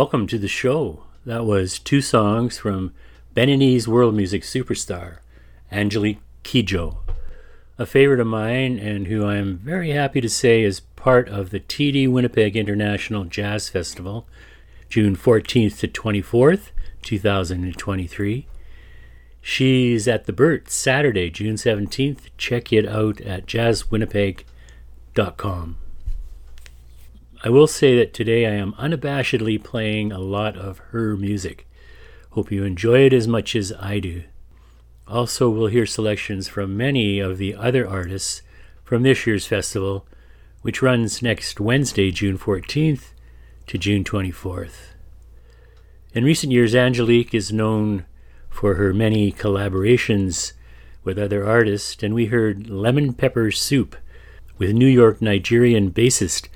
Welcome to the show. That was two songs from Beninese world music superstar, Angelique Kidjo, a favorite of mine and who I am very happy to say is part of the TD Winnipeg International Jazz Festival, June 14th to 24th, 2023. She's at the Burt Saturday, June 17th. Check it out at jazzwinnipeg.com. I will say that today I am unabashedly playing a lot of her music. Hope you enjoy it as much as I do. Also, we'll hear selections from many of the other artists from this year's festival, which runs next Wednesday, June 14th to June 24th. In recent years, Angelique is known for her many collaborations with other artists, and we heard Lemon Pepper Soup with New York Nigerian bassist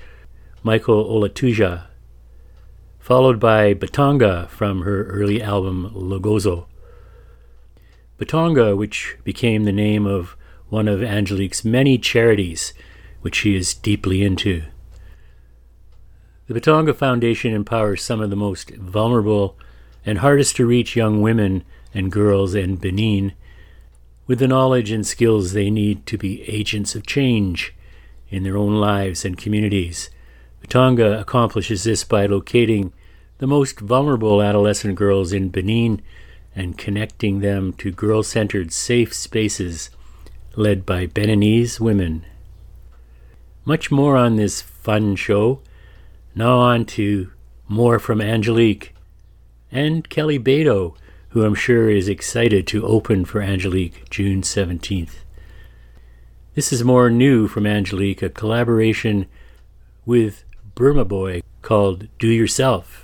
Michael Olatuja, followed by Batonga from her early album Logozo. Batonga, which became the name of one of Angelique's many charities, which she is deeply into. The Batonga Foundation empowers some of the most vulnerable and hardest to reach young women and girls in Benin with the knowledge and skills they need to be agents of change in their own lives and communities Batonga accomplishes this by locating the most vulnerable adolescent girls in Benin and connecting them to girl centered safe spaces led by Beninese women. Much more on this fun show. Now on to more from Angelique and Kelly Bado, who I'm sure is excited to open for Angelique June 17th. This is more new from Angelique, a collaboration with Burna Boy called Do Yourself.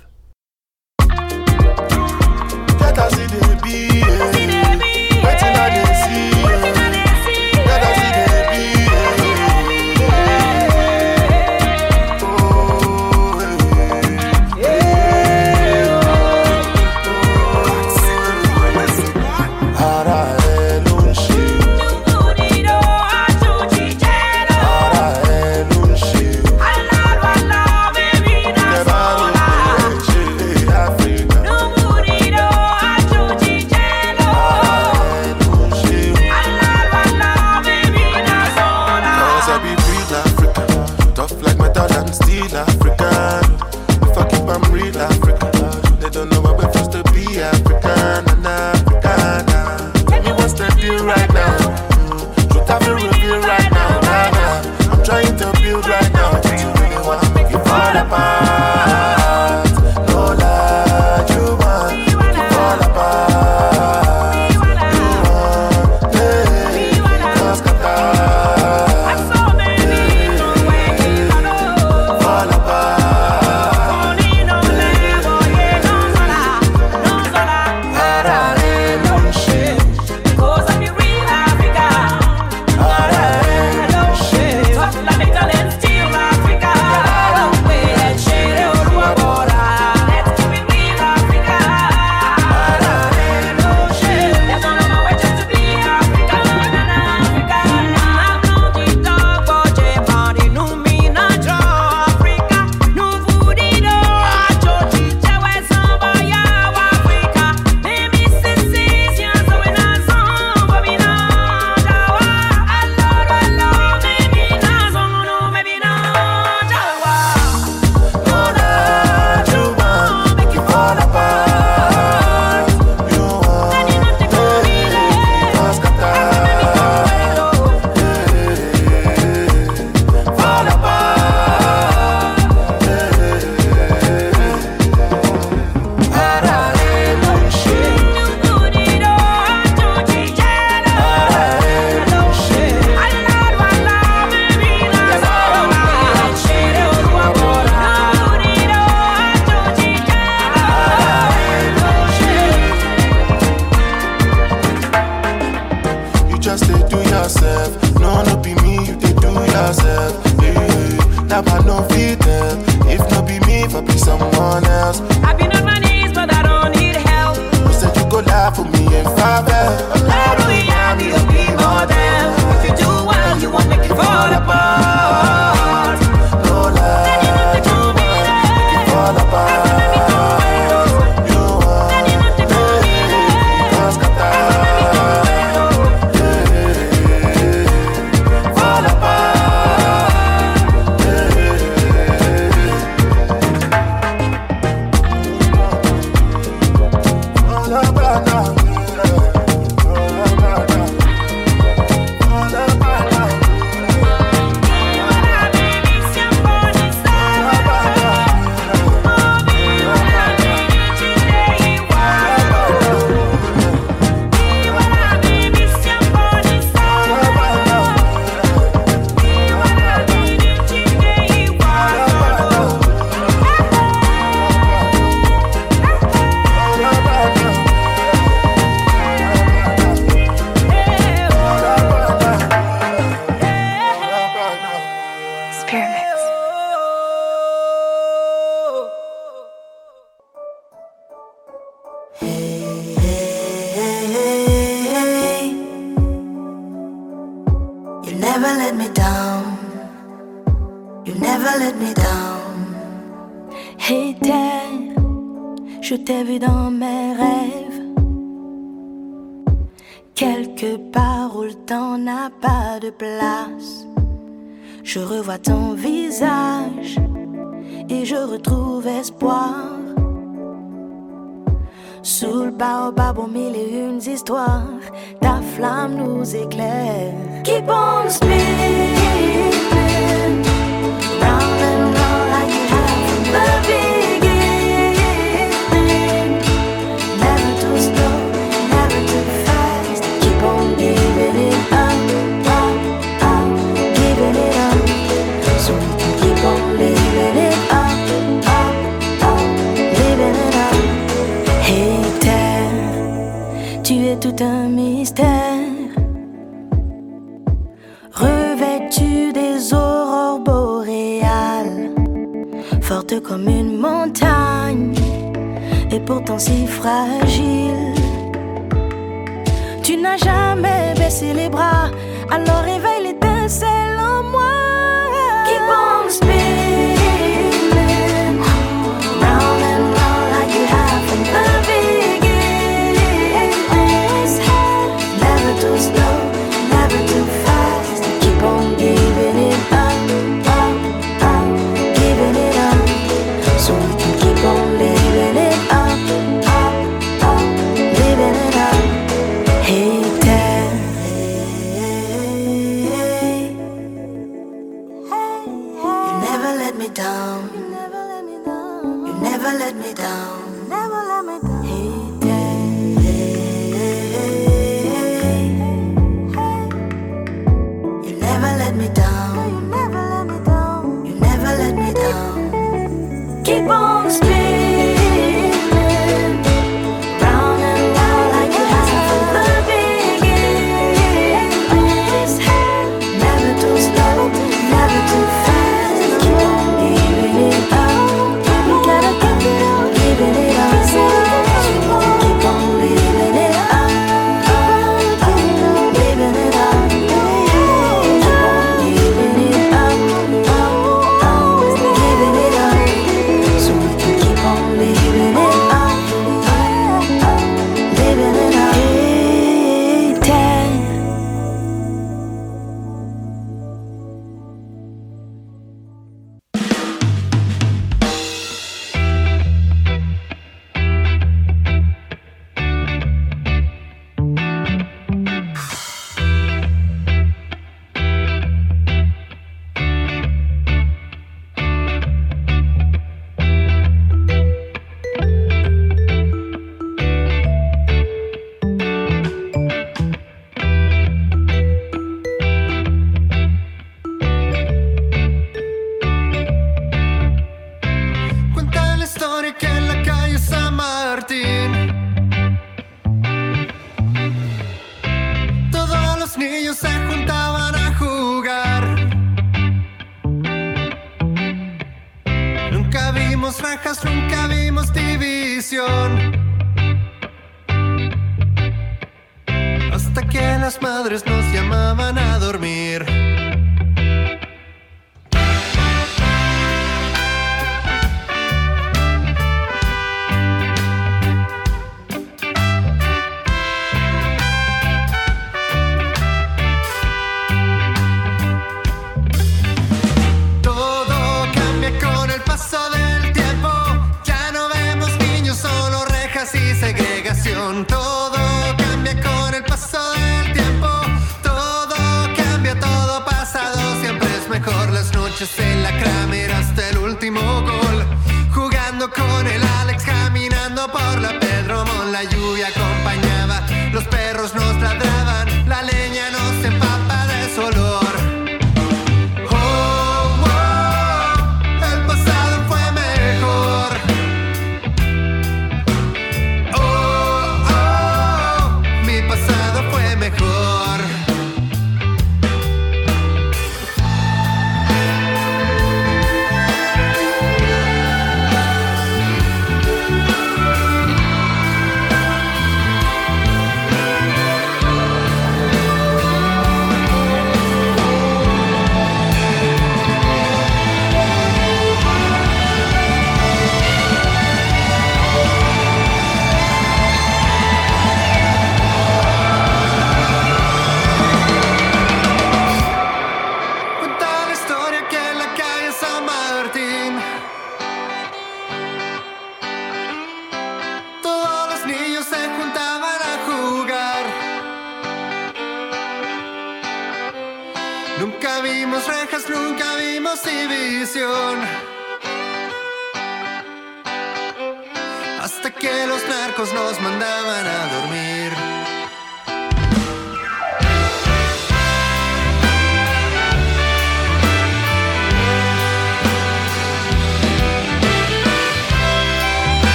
Hasta que los narcos nos mandaban a dormir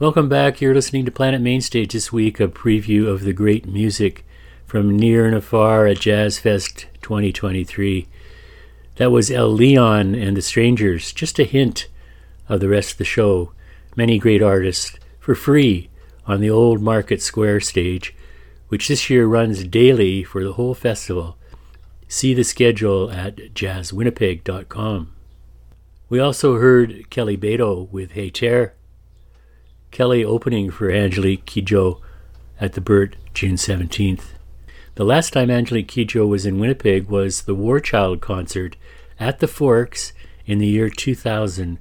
Welcome back. You're listening to Planet Mainstage this week, a preview of the great music from near and afar at Jazz Fest 2023. That was El Leon and the Strangers, just a hint of the rest of the show. Many great artists for free on the old Market Square stage, which this year runs daily for the whole festival. See the schedule at jazzwinnipeg.com. We also heard Kelly Bado with Hey Ter. Kelly opening for Angelique Kidjo at the Burt June 17th. The last time Angelique Kidjo was in Winnipeg was the War Child concert at the Forks in the year 2000,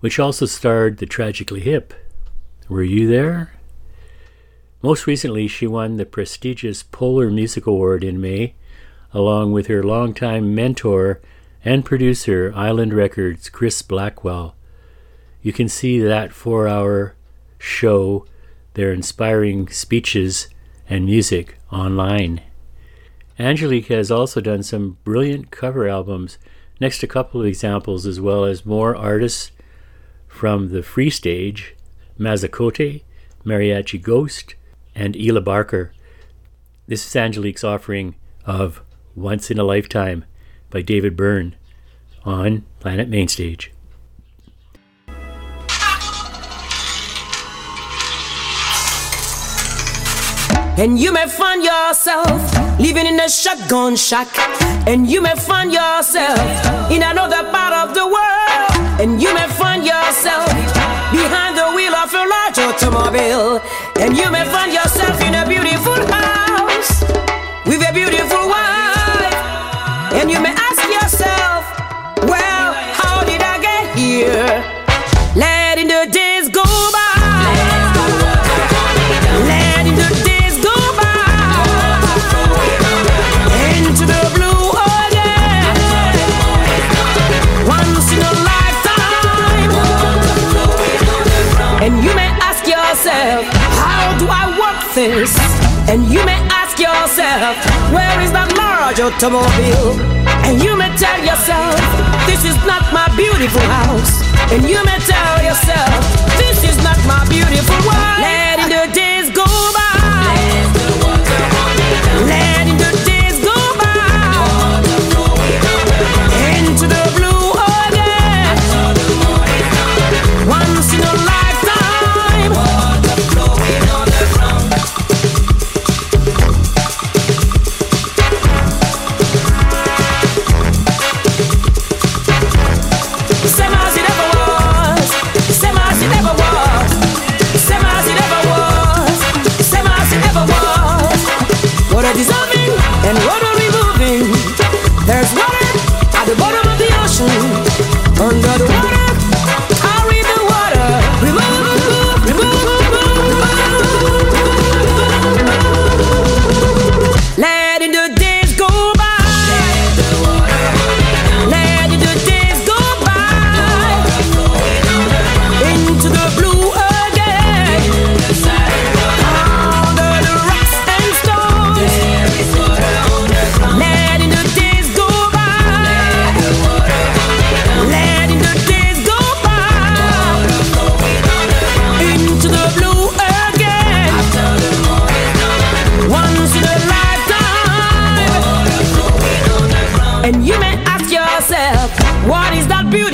which also starred the Tragically Hip. Were you there? Most recently, she won the prestigious Polar Music Award in May, along with her longtime mentor and producer, Island Records, Chris Blackwell. You can see that four hour show, their inspiring speeches and music online. Angelique has also done some brilliant cover albums, next a couple of examples, as well as more artists from the free stage Mazacote, Mariachi Ghost, and Ela Barker. This is Angelique's offering of Once in a Lifetime by David Byrne on Planet Mainstage. And you may find yourself living in a shotgun shack. And you may find yourself in another part of the world. and you may find yourself behind the wheel of a large automobile, and you may find yourself in a beautiful house with a beautiful wife, and you may ask yourself, well, how did I get here? How do I work this? And you may ask yourself, where is that large automobile? And you may tell yourself, this is not my beautiful house. And you may tell yourself, this is not my beautiful wife. Letting the days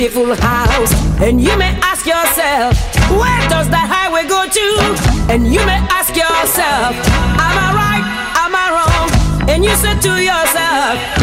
beautiful house? And you may ask yourself, where does that highway go to? And you may ask yourself, am I right? Am I wrong? And you say to yourself,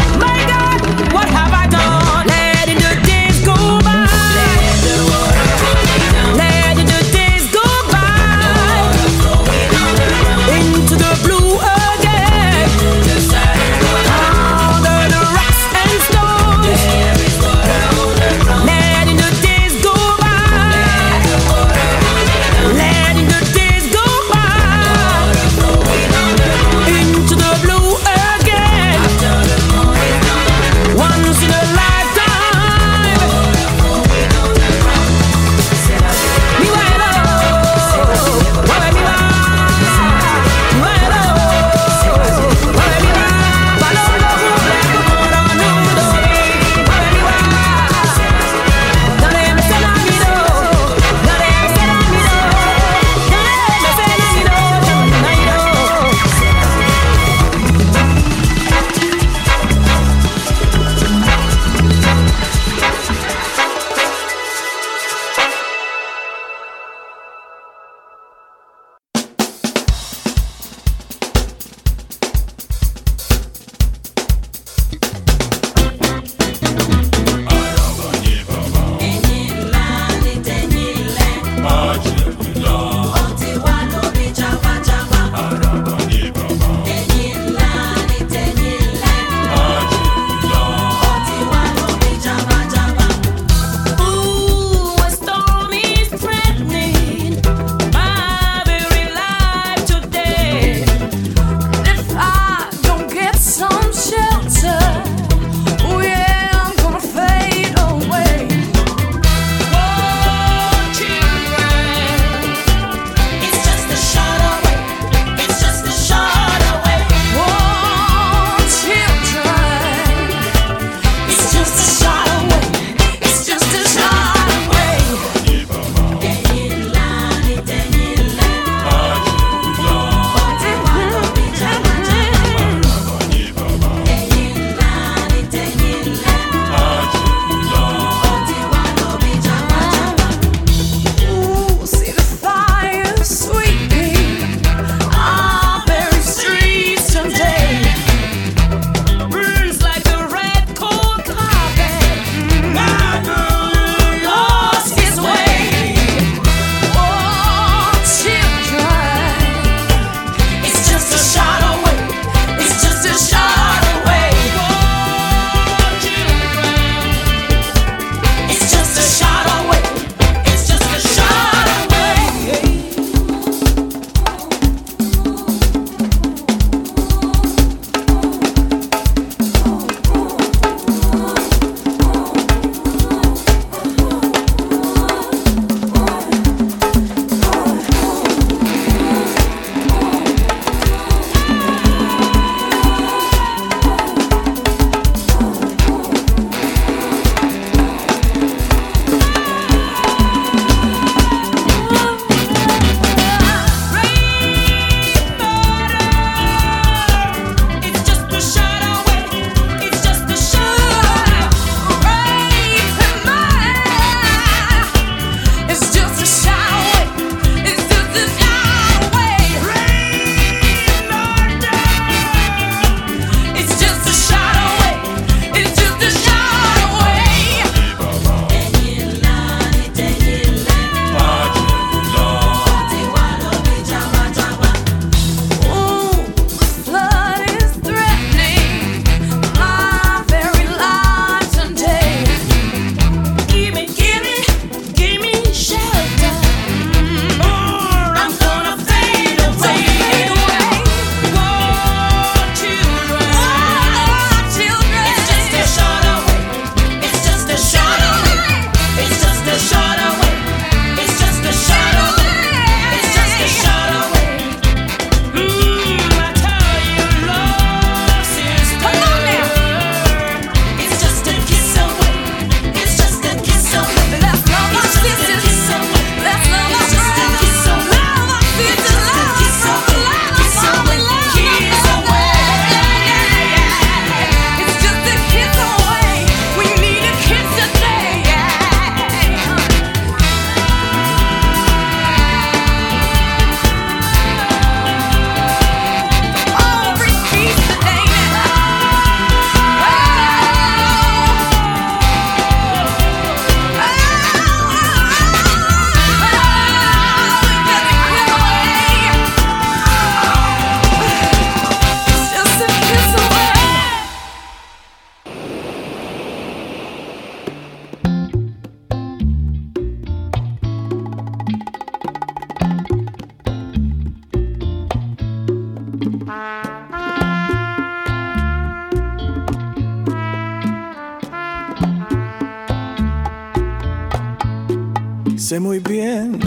Sé muy bien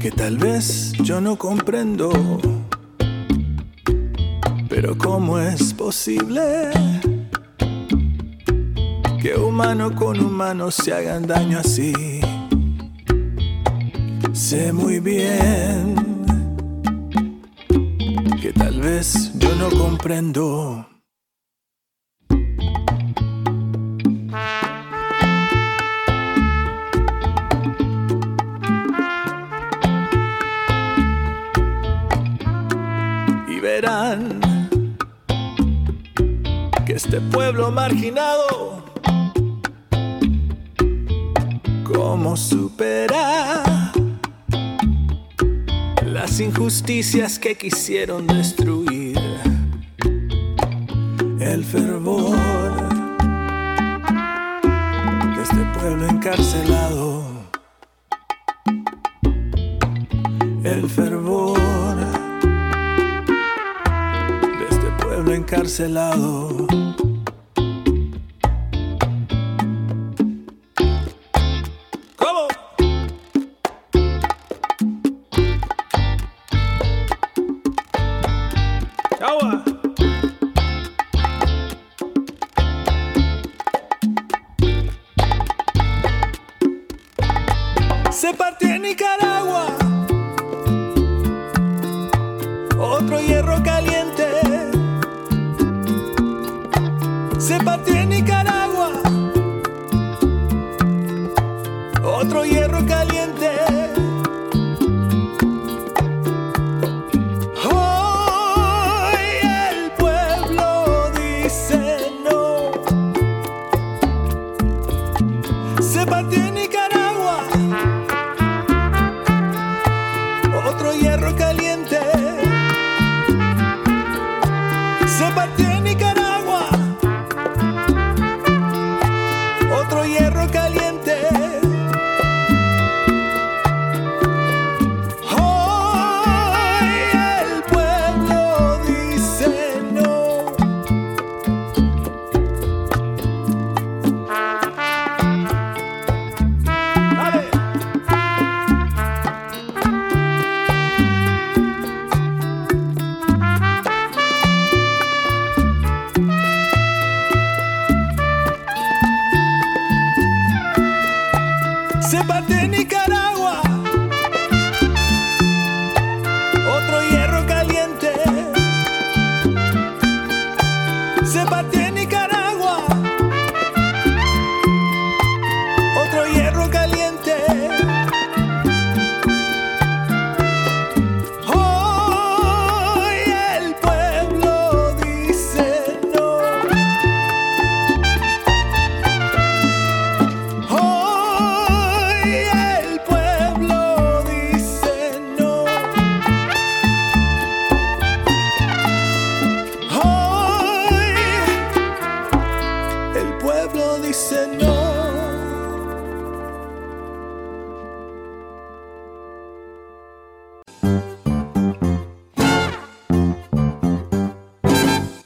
que tal vez yo no comprendo, pero ¿cómo es posible que humano con humano se hagan daño así? Sé muy bien que tal vez yo no comprendo. Este pueblo marginado, cómo supera las injusticias que quisieron destruir el fervor de este pueblo encarcelado, el fervor de este pueblo encarcelado.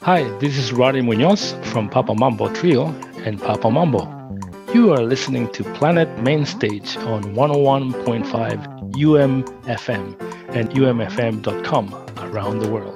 Hi, this is Roddy Munoz from Papa Mambo Trio and Papa Mambo. You are listening to Planet Mainstage on 101.5 UMFM and umfm.com around the world.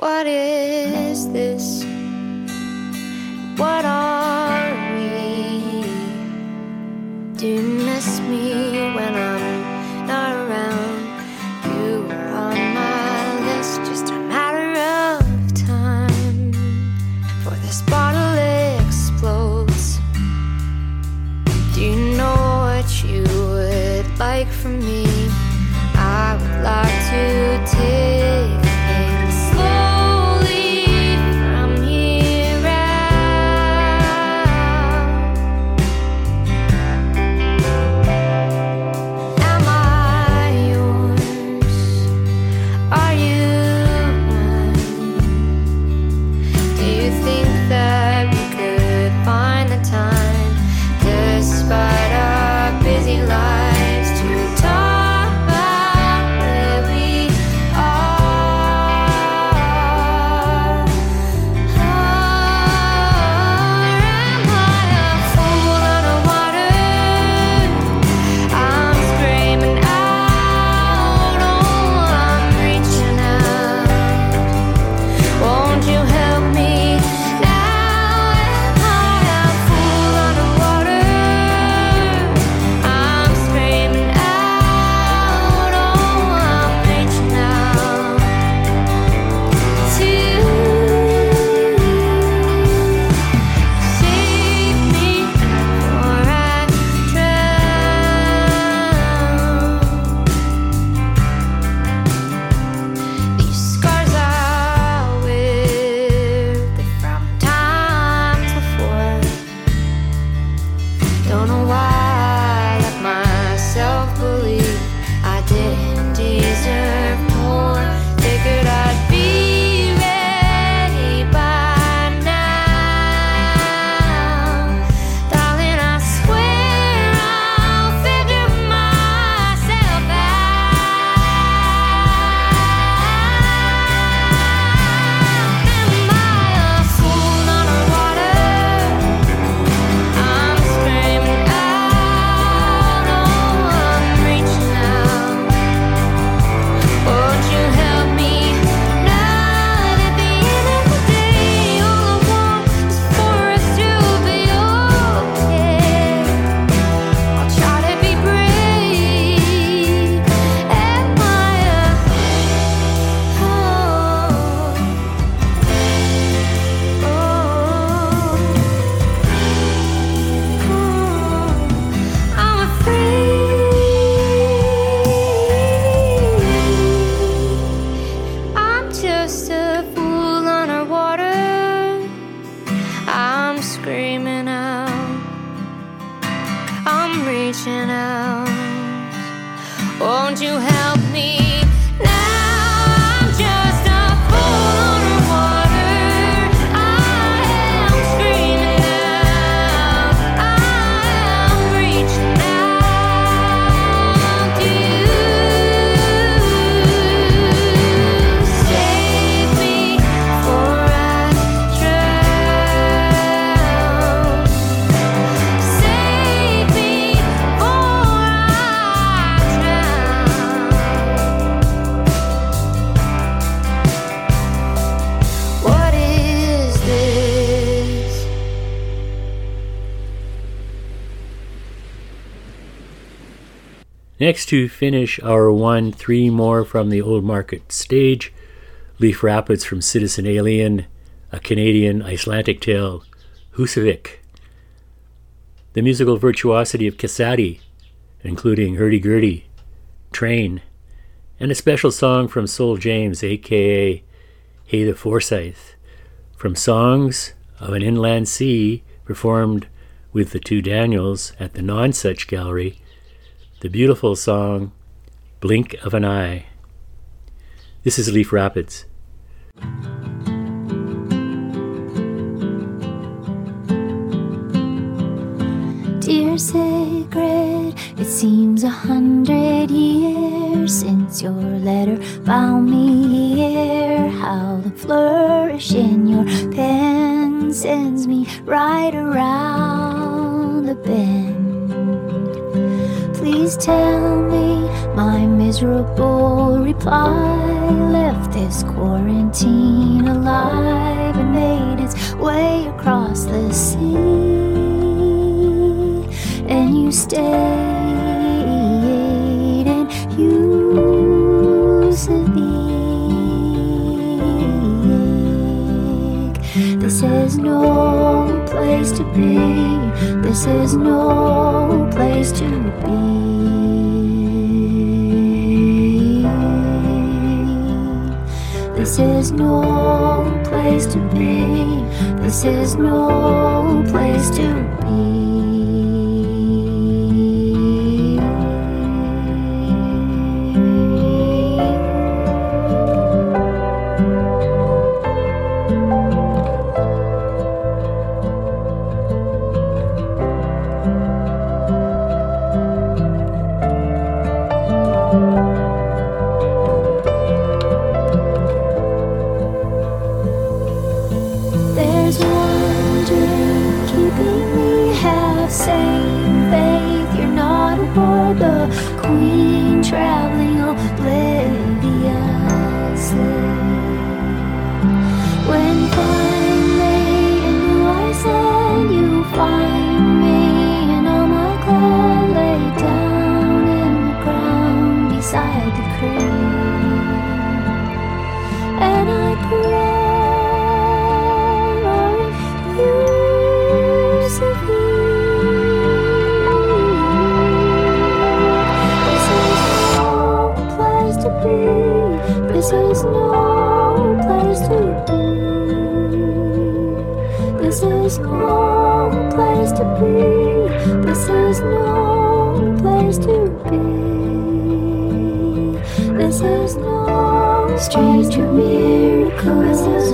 What is this? What Next, to finish our one, three more from the Old Market stage Leaf Rapids from Citizen Alien, a Canadian Icelandic tale, Husavik. The musical virtuosity of Casati, including Hurdy Gurdy, Train, and a special song from Soul James, aka Hey the Forsyth, from Songs of an Inland Sea, performed with the two Daniels at the Nonsuch Gallery the beautiful song Blink of an Eye. This is Leaf Rapids. Dear sacred, it seems a hundred years since your letter found me here. How the flourish in your pen sends me right around the bend. Please tell me my miserable reply left this quarantine alive and made its way across the sea. And you stayed and you Usavik. This is no place to be. This is no place to be. This is no place to be. This is no place to be. Queen miracles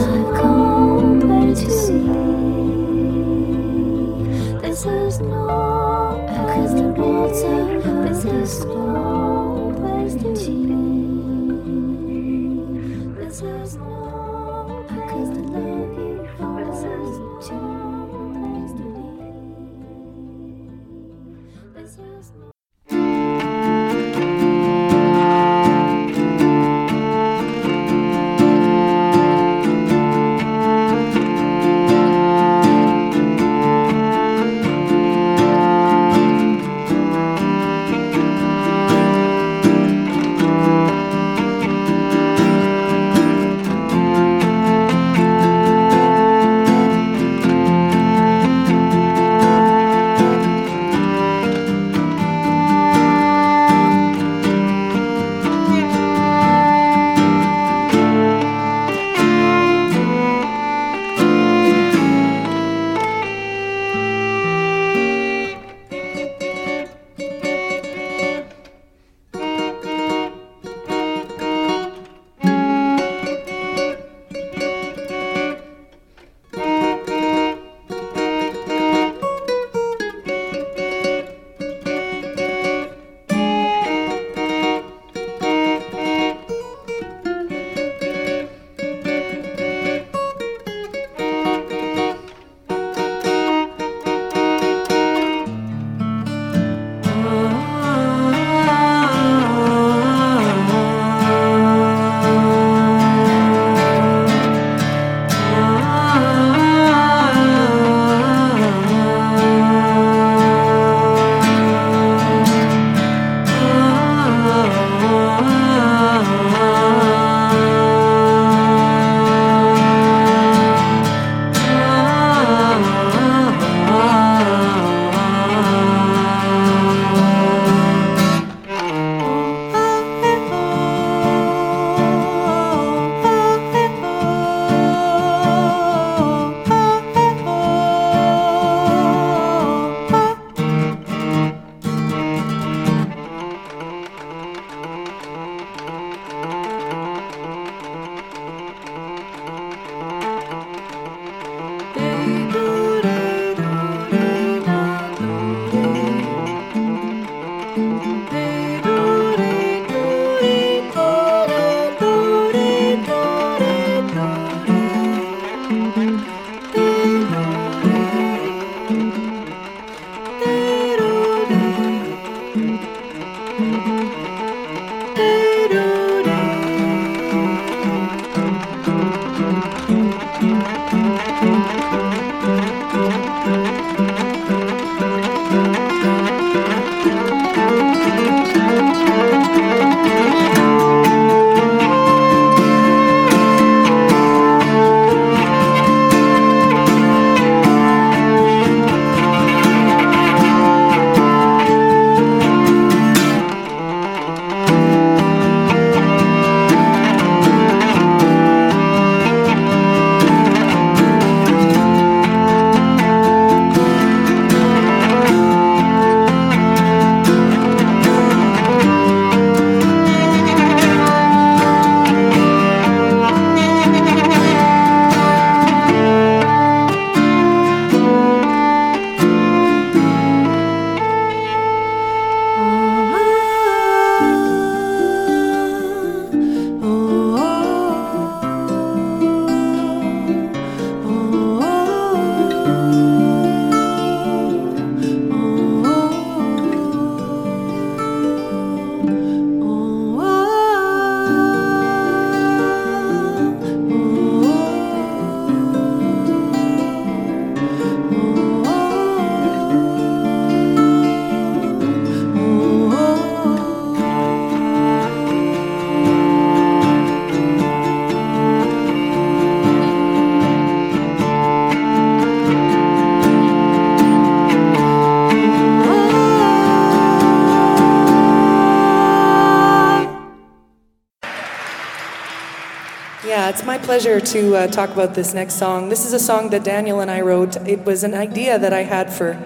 pleasure to uh, talk about this next song. This is a song that Daniel and I wrote. It was an idea that I had for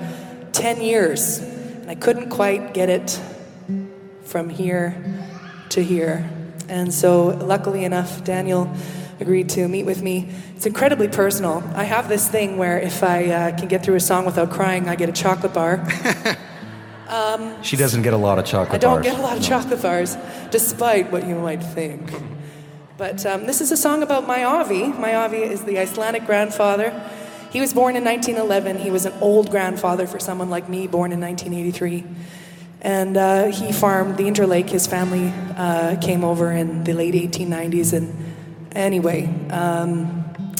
10 years, and I couldn't quite get it from here to here. And so, luckily enough, Daniel agreed to meet with me. It's incredibly personal. I have this thing where if I uh, can get through a song without crying, I get a chocolate bar. She doesn't get a lot of chocolate bars. I don't bars. get a lot of chocolate bars, despite what you might think. But um, this is a song about my Afi. My Afi is the Icelandic grandfather. He was born in 1911. He was an old grandfather for someone like me, born in 1983. And uh, he farmed the Interlake. His family uh, came over in the late 1890s. And anyway, um,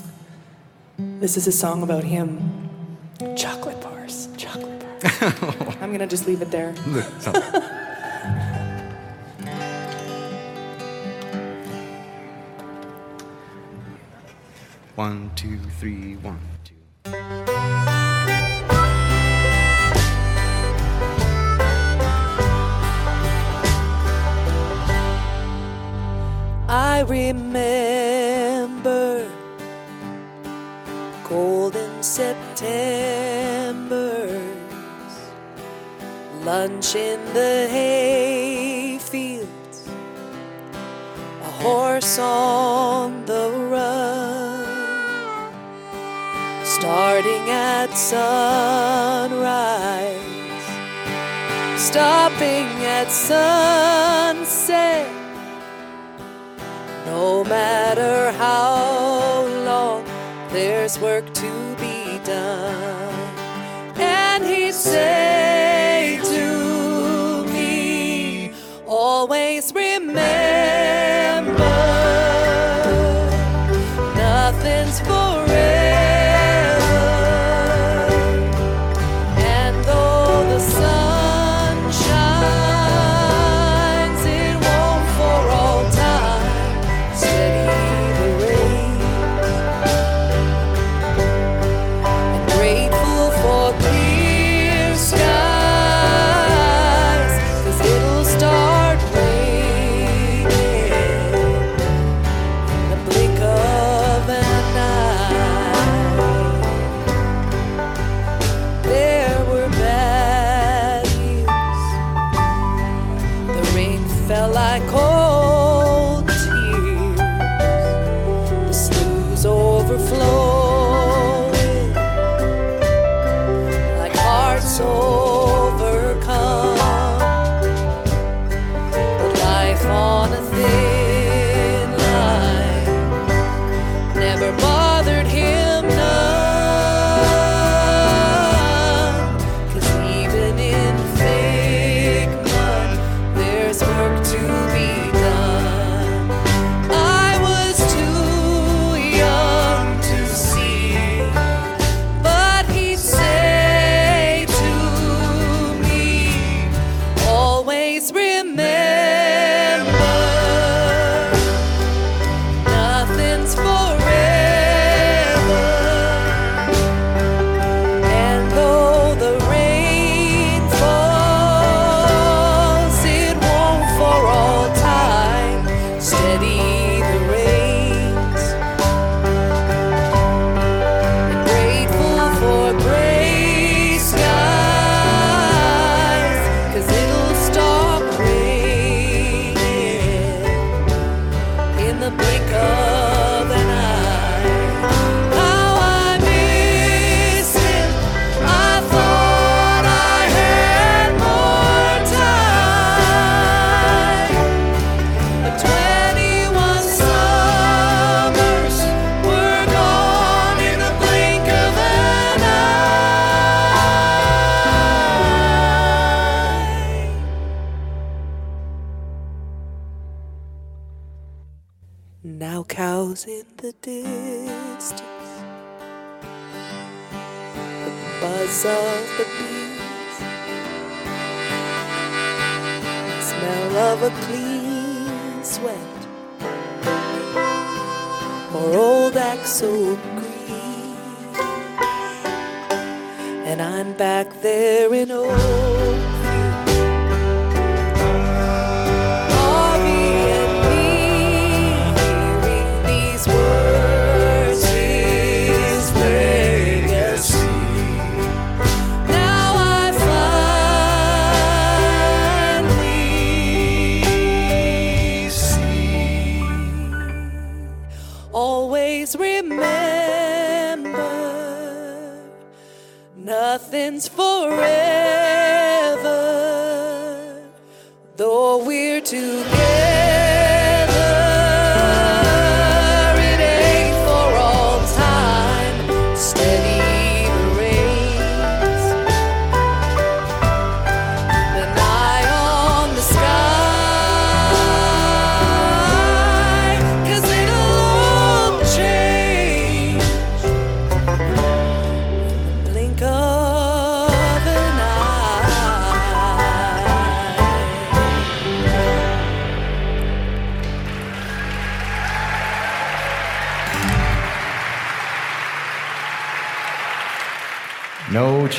this is a song about him. Chocolate bars, chocolate bars. I'm gonna just leave it there. One, two, three, one, two. I remember golden Septembers, lunch in the hayfields, a horse on the starting at sunrise, stopping at sunset. No matter how long, there's work to be done. And he said to me, always remember,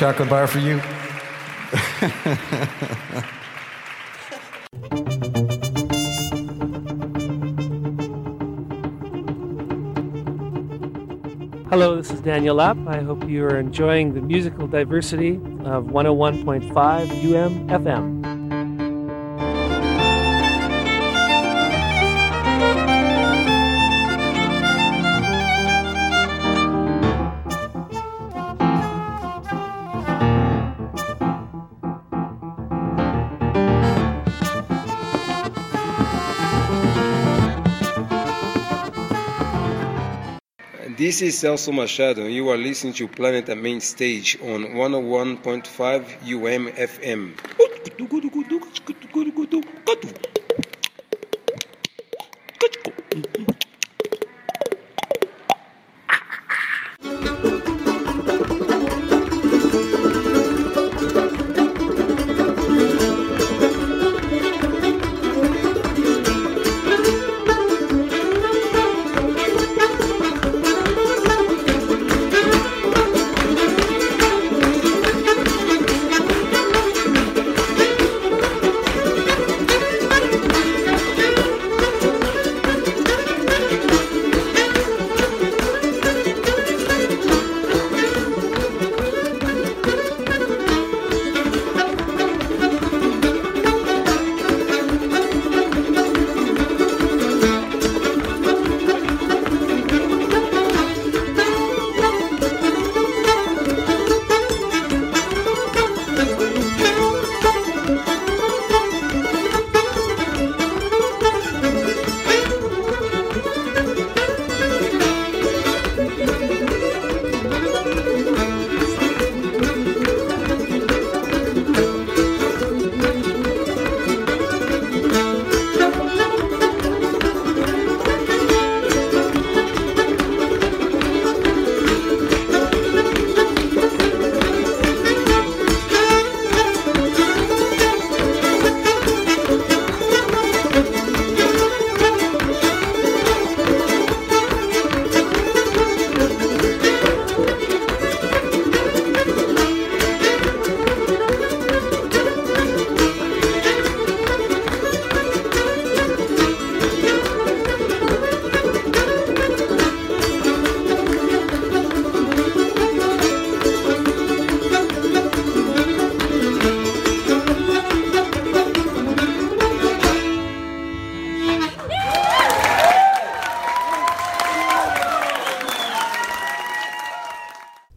chocolate bar for you? Hello, this is Daniel Lapp. I hope you are enjoying the musical diversity of 101.5 UM FM. This is Celso Machado, and you are listening to Planet Main Stage on 101.5 UM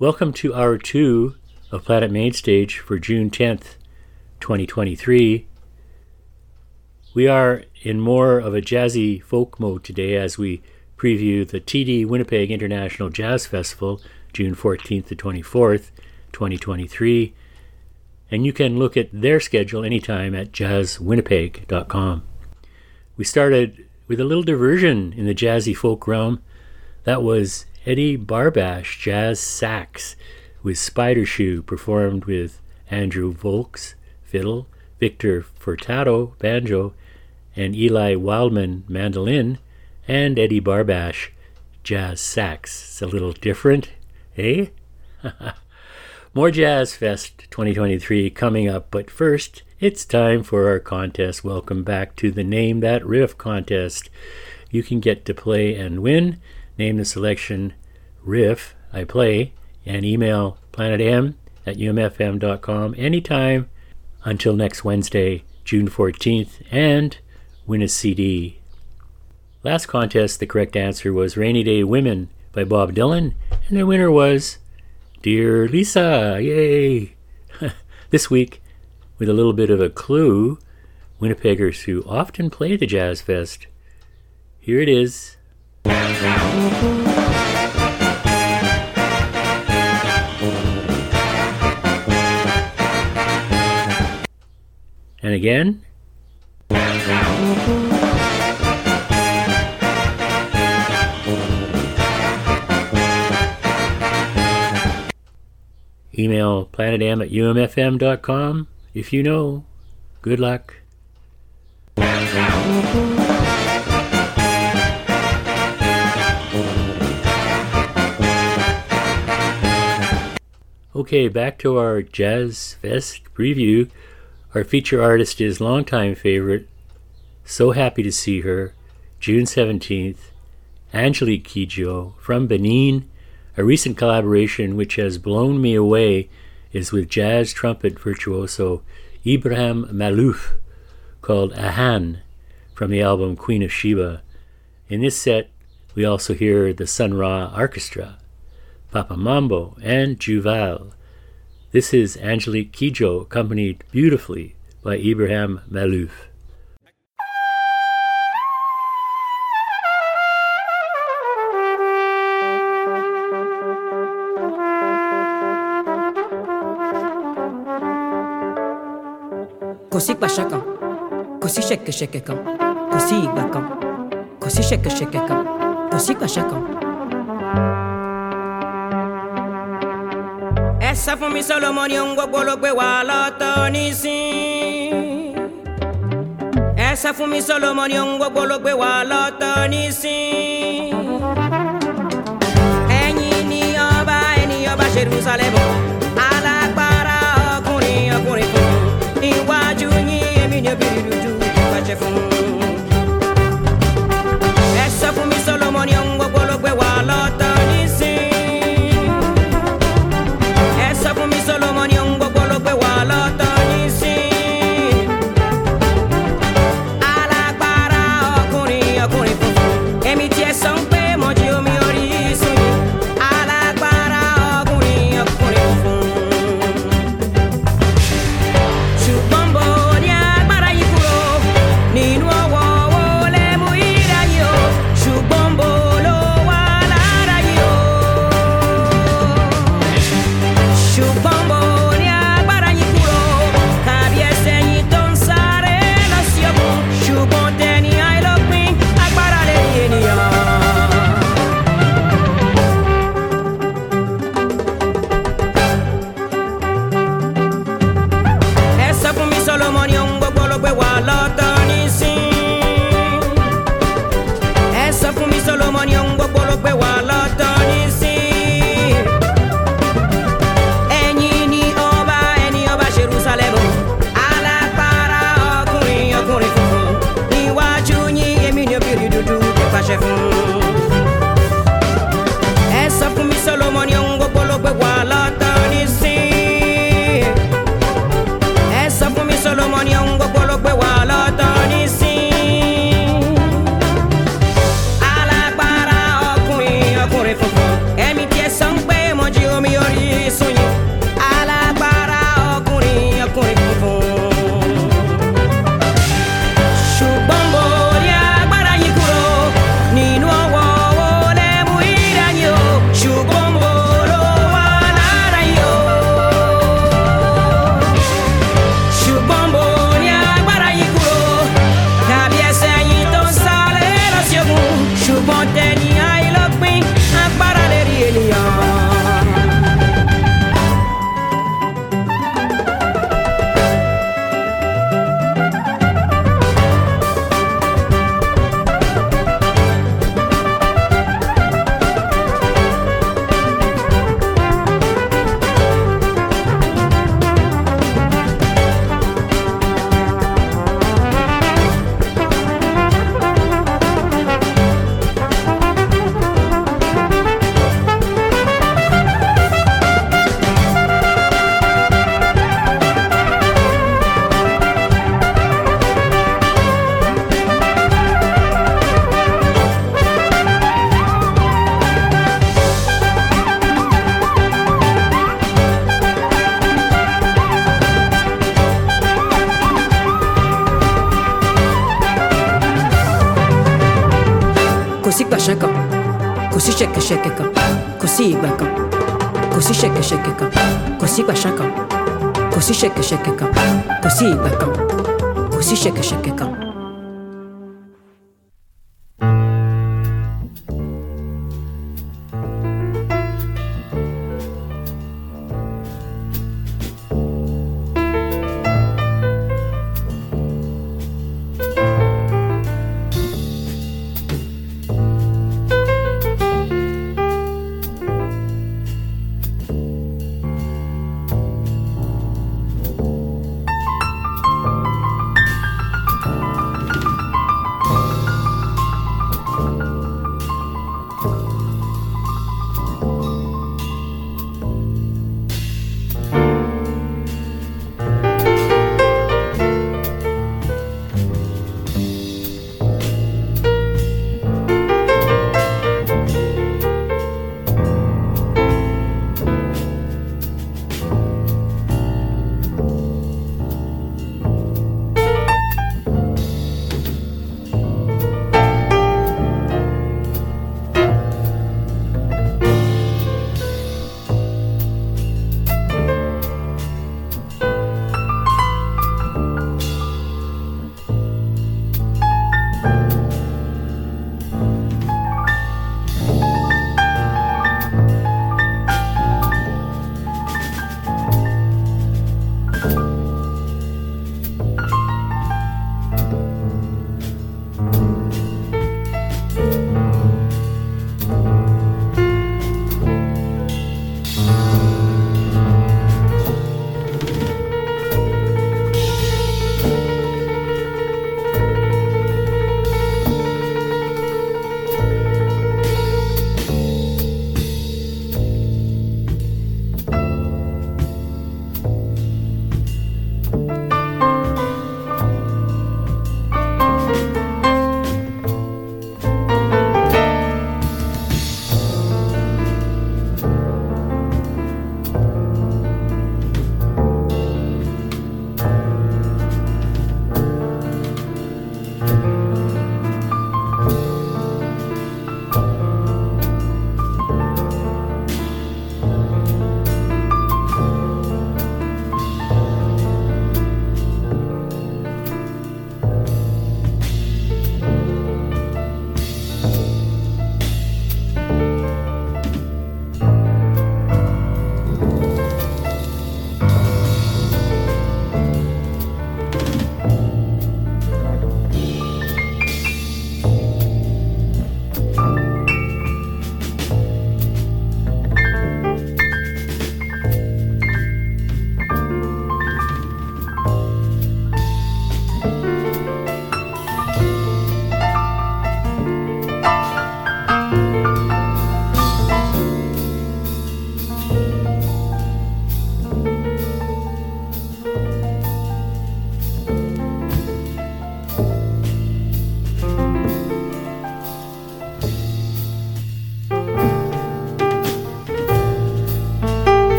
Welcome to hour two of Planet Mainstage for June 10th, 2023. We are in more of a jazzy folk mode today as we preview the TD Winnipeg International Jazz Festival, June 14th to 24th, 2023. And you can look at their schedule anytime at jazzwinnipeg.com. We started with a little diversion in the jazzy folk realm. That was Eddie Barbash Jazz Sax with Spider Shoe, performed with Andrew Volks, fiddle, Victor Furtado, banjo, and Eli Wildman, mandolin, and Eddie Barbash, jazz sax. It's a little different, eh? More Jazz Fest 2023 coming up, but first, it's time for our contest. Welcome back to the Name That Riff contest. You can get to play and win. Name the selection riff I play and email planetam at umfm.com anytime until next Wednesday, June 14th, and win a CD. Last contest, the correct answer was Rainy Day Women by Bob Dylan, and the winner was Dear Lisa. Yay! This week, with a little bit of a clue, Winnipeggers who often play the Jazz Fest. Here it is. And again. Email planetam at umfm.com if you know. Good luck. Okay, back to our Jazz Fest preview. Our feature artist is longtime favorite. So happy to see her. June 17th. Angelique Kidjo from Benin. A recent collaboration which has blown me away is with jazz trumpet virtuoso Ibrahim Maalouf called Ahan from the album Queen of Sheba. In this set, we also hear the Sun Ra Orchestra, Papa Mambo, and Juval. This is Angelique Kidjo, accompanied beautifully by Ibrahim Maalouf. kò sí pàṣẹ kan kò sí ṣẹ̀kẹ̀ṣẹ̀kẹ̀ kan kò sí ìgbà kan sọ fún mi solomoni ohun gbogbo ló gbé wá lọ́tọ̀ nísìn. ẹ sọ fún mi solomoni gbogbo ló gbé wá lọ́tọ̀ nísìn. ẹ̀yin ni ọba ènìyàn bá jerusalem alágbára ọkùnrin ọkùnrin fún iwájú yín èmi ni obìnrin dúdú bàjẹ́ fún.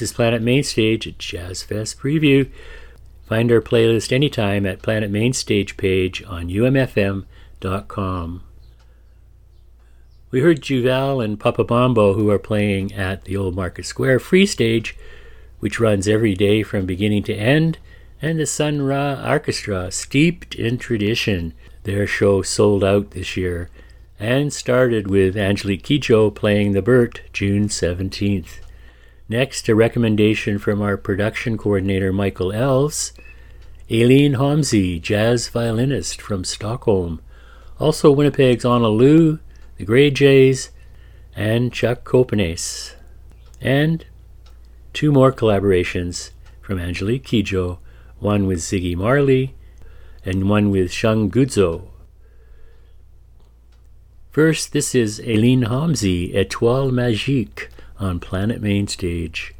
This is Planet Mainstage Jazz Fest Preview. Find our playlist anytime at Planet Mainstage page on umfm.com. We heard Juval and Papa Mambo who are playing at the Old Market Square Free Stage, which runs every day from beginning to end, and the Sun Ra Orchestra, steeped in tradition. Their show sold out this year and started with Angelique Kidjo playing the Burt June 17th. Next, a recommendation from our production coordinator Michael Elves, Aileen Homsey, jazz violinist from Stockholm, also Winnipeg's Anna Lou, the Grey Jays, and Chuck Copenace. And two more collaborations from Angelique Kidjo, one with Ziggy Marley and one with Shungudzo. First, this is Aileen Homsey, Étoile Magique, on Planet Mainstage.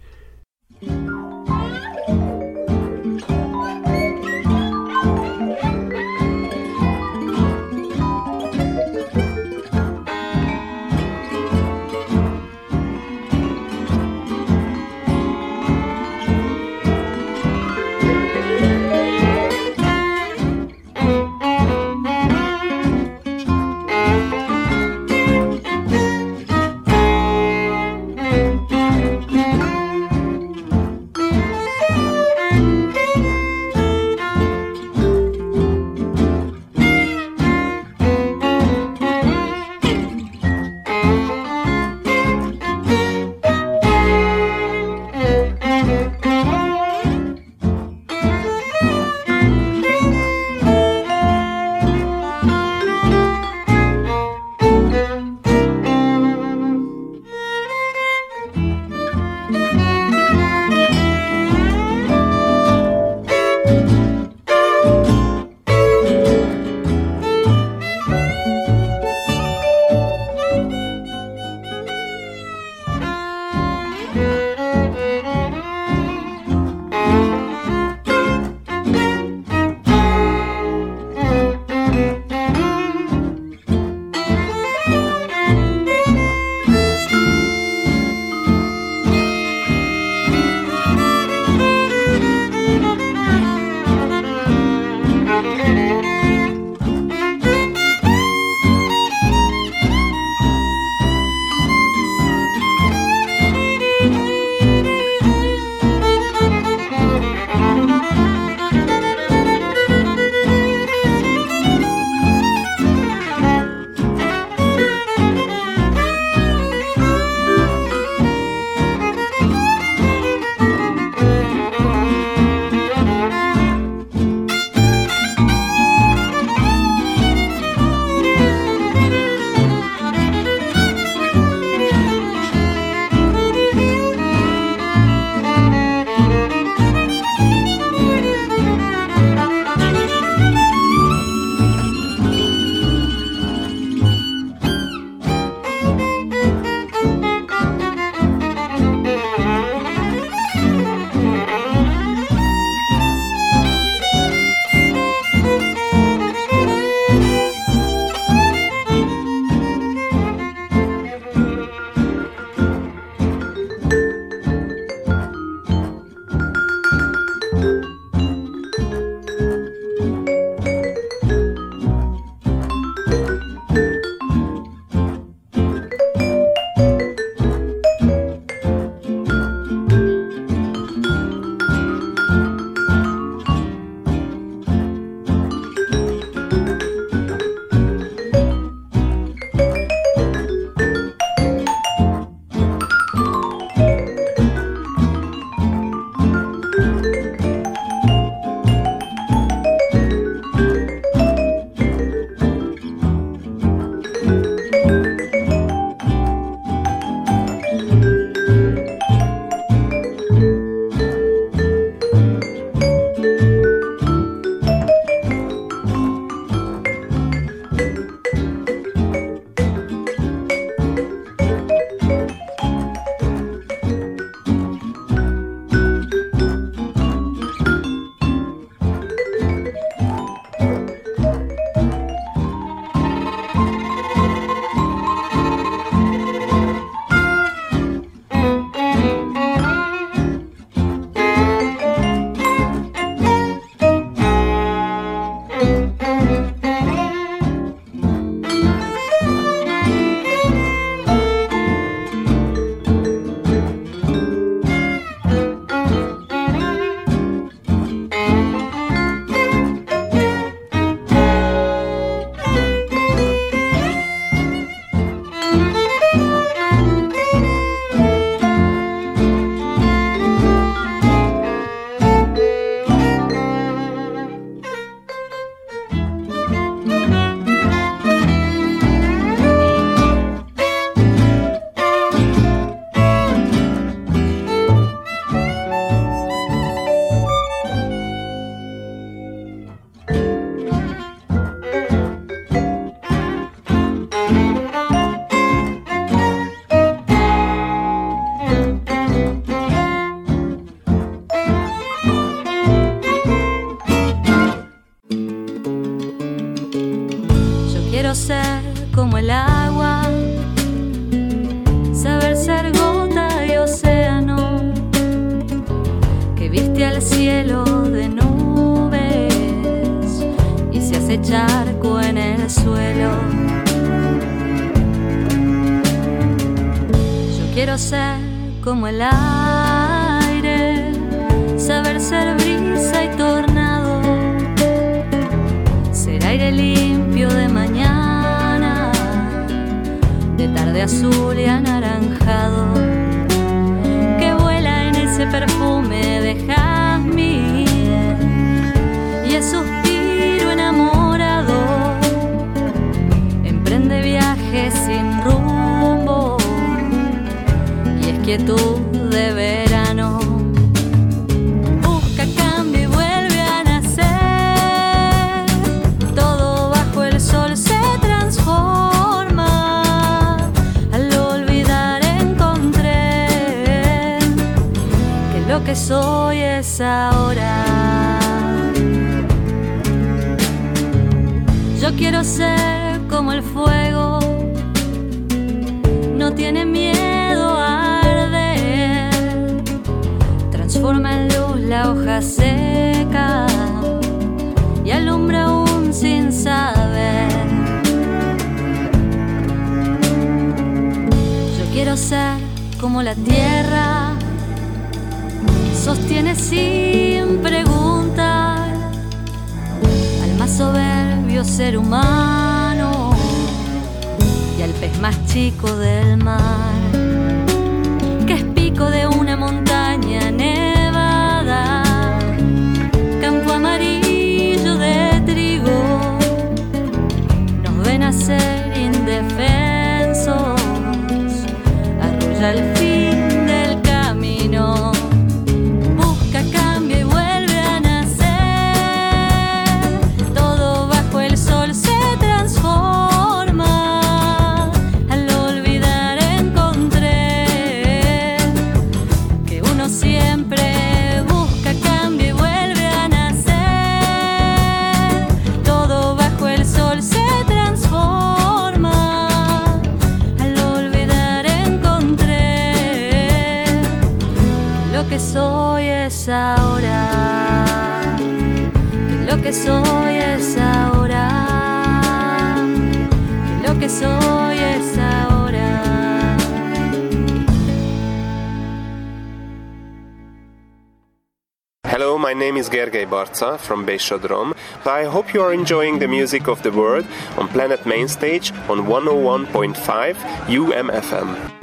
From Beishodrom. I hope you are enjoying the music of the world on Planet Mainstage on 101.5 UMFM.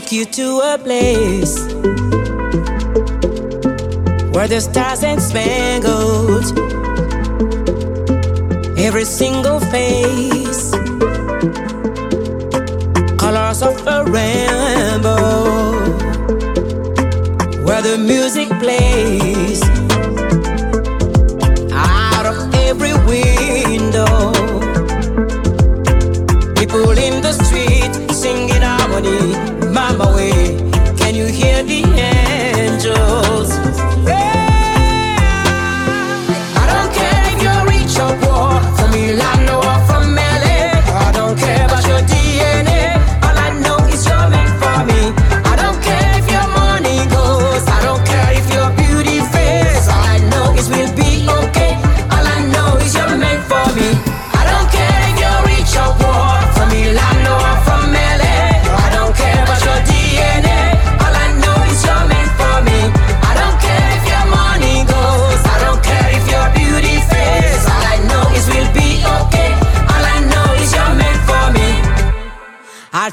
take you to a place where the stars and spangles every single face, colors of a rainbow, where the music plays.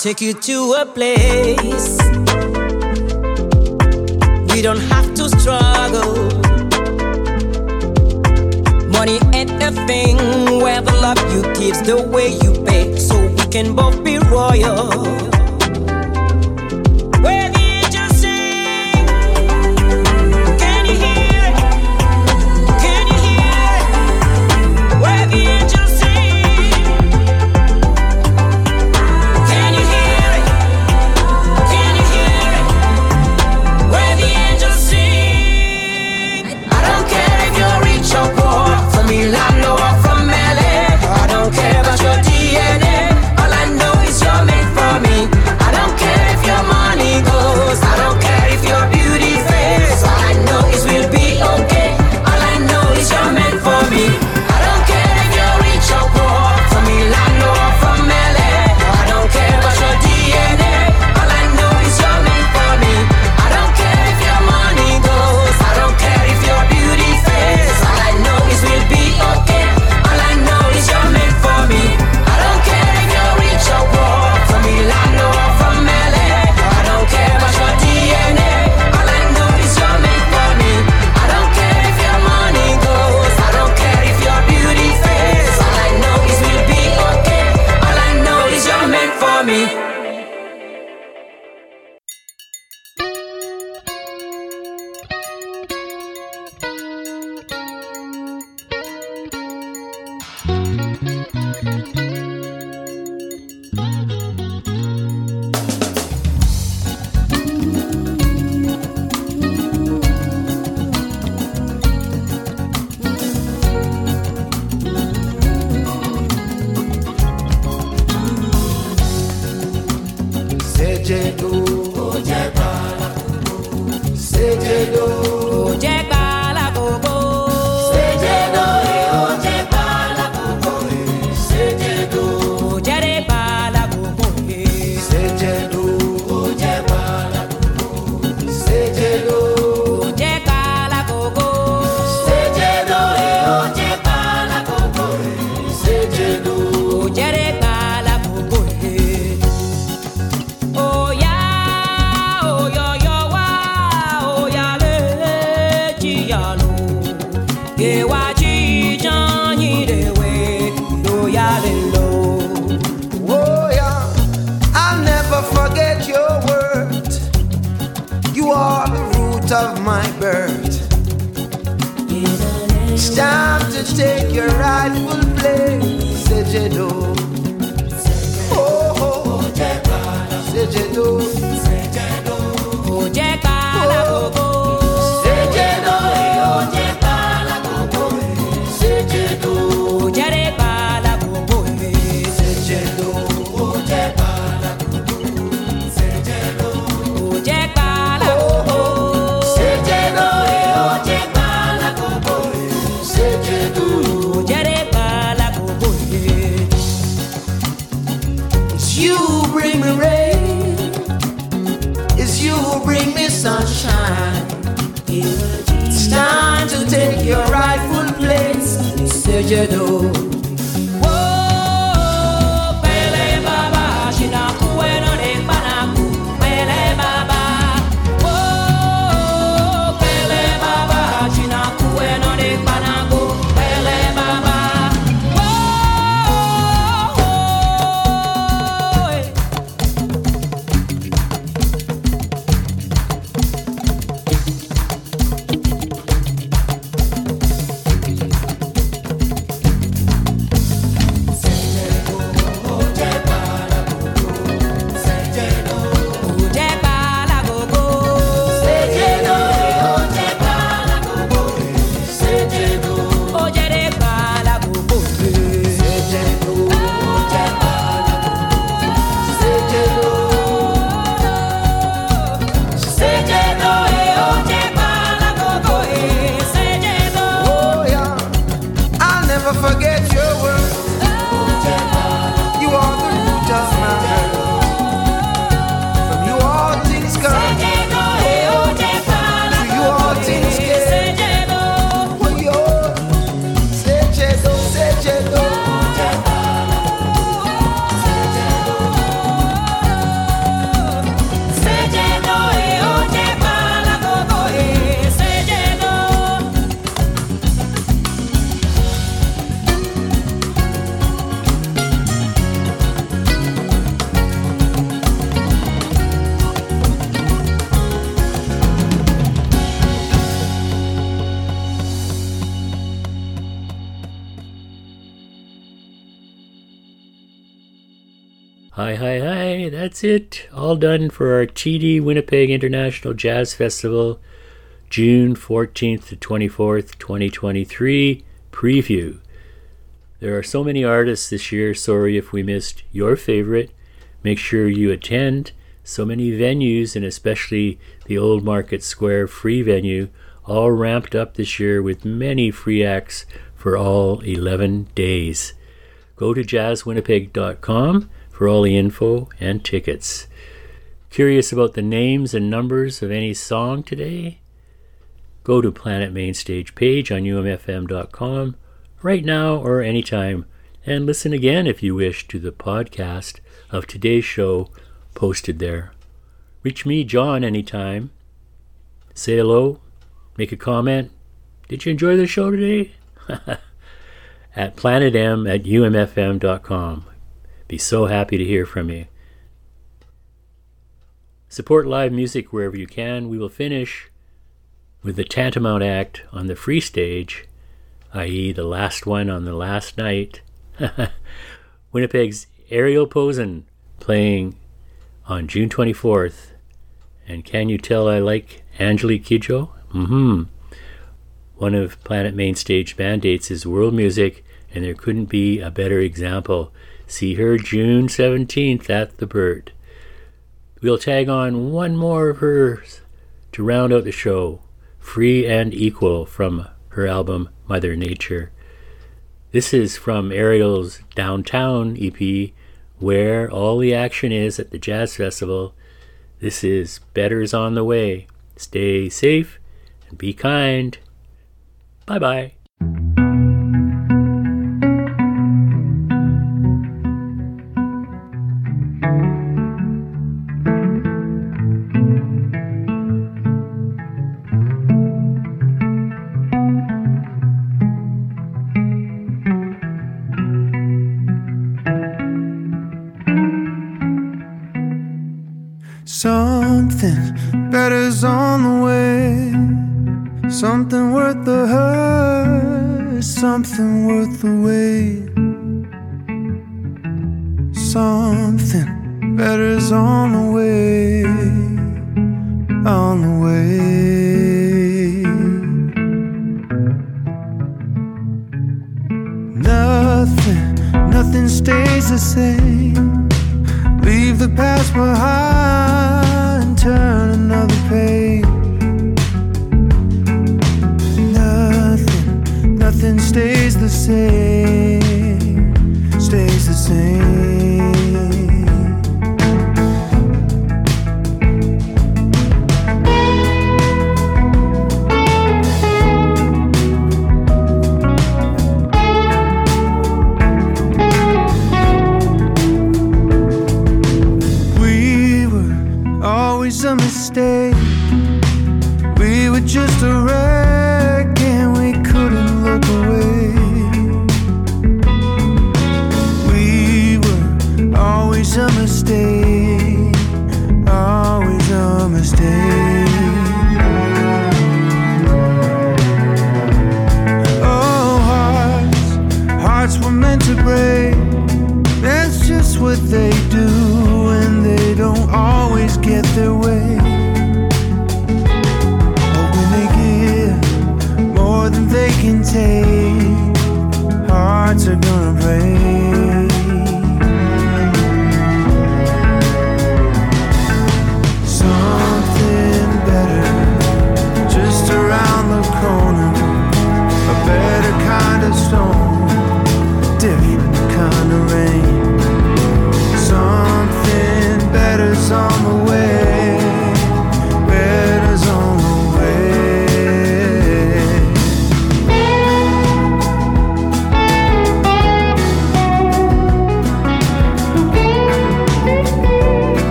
take you to a place we don't have to struggle. Money ain't a thing where the love you give's the way you pay, so we can both be royal. For our TD Winnipeg International Jazz Festival, June 14th to 24th, 2023 preview. There are so many artists this year. Sorry if we missed your favorite. Make sure you attend. So many venues, and especially the Old Market Square free venue, all ramped up this year with many free acts for all 11 days. Go to jazzwinnipeg.com for all the info and tickets. Curious about the names and numbers of any song today? Go to Planet Mainstage page on umfm.com right now or anytime and listen again if you wish to the podcast of today's show posted there. Reach me, John, anytime. Say hello, make a comment. Did you enjoy the show today? at planetm at umfm.com. Be so happy to hear from you. Support live music wherever you can. We will finish with the tantamount act on the free stage, i.e., the last one on the last night. Winnipeg's Ariel Posen playing on June 24th. And can you tell I like Angelique Kidjo? Mm-hmm. One of Planet Mainstage mandates is world music, and there couldn't be a better example. See her June 17th at the Burt. We'll tag on one more of hers to round out the show. Free and Equal from her album Mother Nature. This is from Ariel's Downtown EP, where all the action is at the Jazz Festival. This is Better's on the Way. Stay safe and be kind. Bye bye. Something better's on the way. Something worth the hurt. Something worth the wait. Something better's on the way.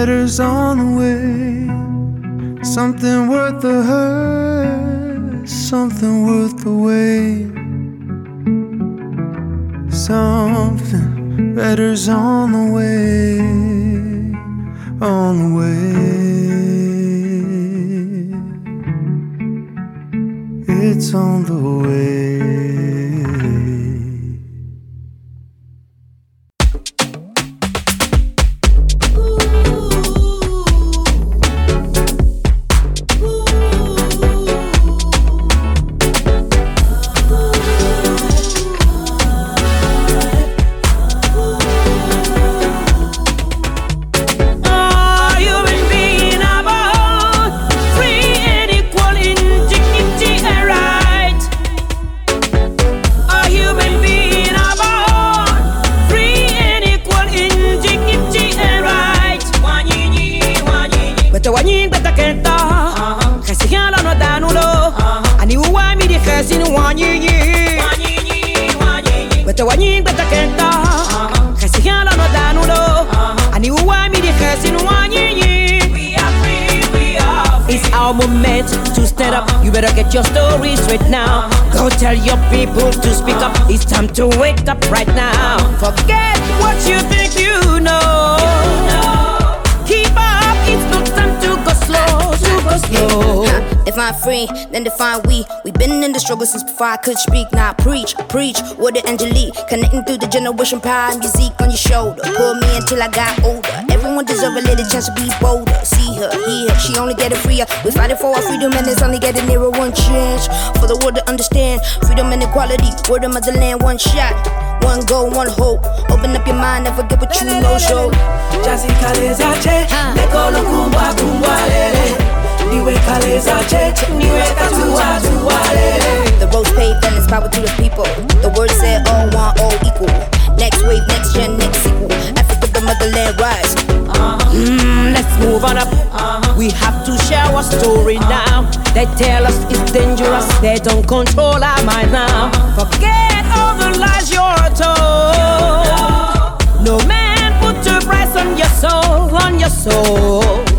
Better's on the way, something worth the hurt, something worth the wait. Something better's on the way, on the way. It's on the way. Tell your people to speak up. It's time to wake up right now. Forget what you think you know. Keep up, it's no time to go slow, to go slow. If I'm free, then define we. We've been in the struggle since before I could speak. Now preach, preach, with the Angelique. Connecting through the generation power and music on your shoulder. Pulled me until I got older. Everyone deserve a little chance to be bolder. See her, hear her, she only getting freer. We fighting for our freedom and it's only getting nearer one chance. For the world to understand freedom and equality. Word of motherland, one shot. One goal, one hope. Open up your mind, never forget what you know. Kalezache Nekolo kumbwa kumbwa lele Niwe kalezache Niwe katua tua lele The road's paved and it's power to the people. The word said all one, all equal. Next wave, next gen, next sequel. Africa, the motherland rise. Uh-huh. Mm, let's move on up. Uh-huh. We have to share our story uh-huh. now. They tell us it's dangerous. They don't control our mind now. Forget all the lies you're told. No man put a price on your soul, on your soul.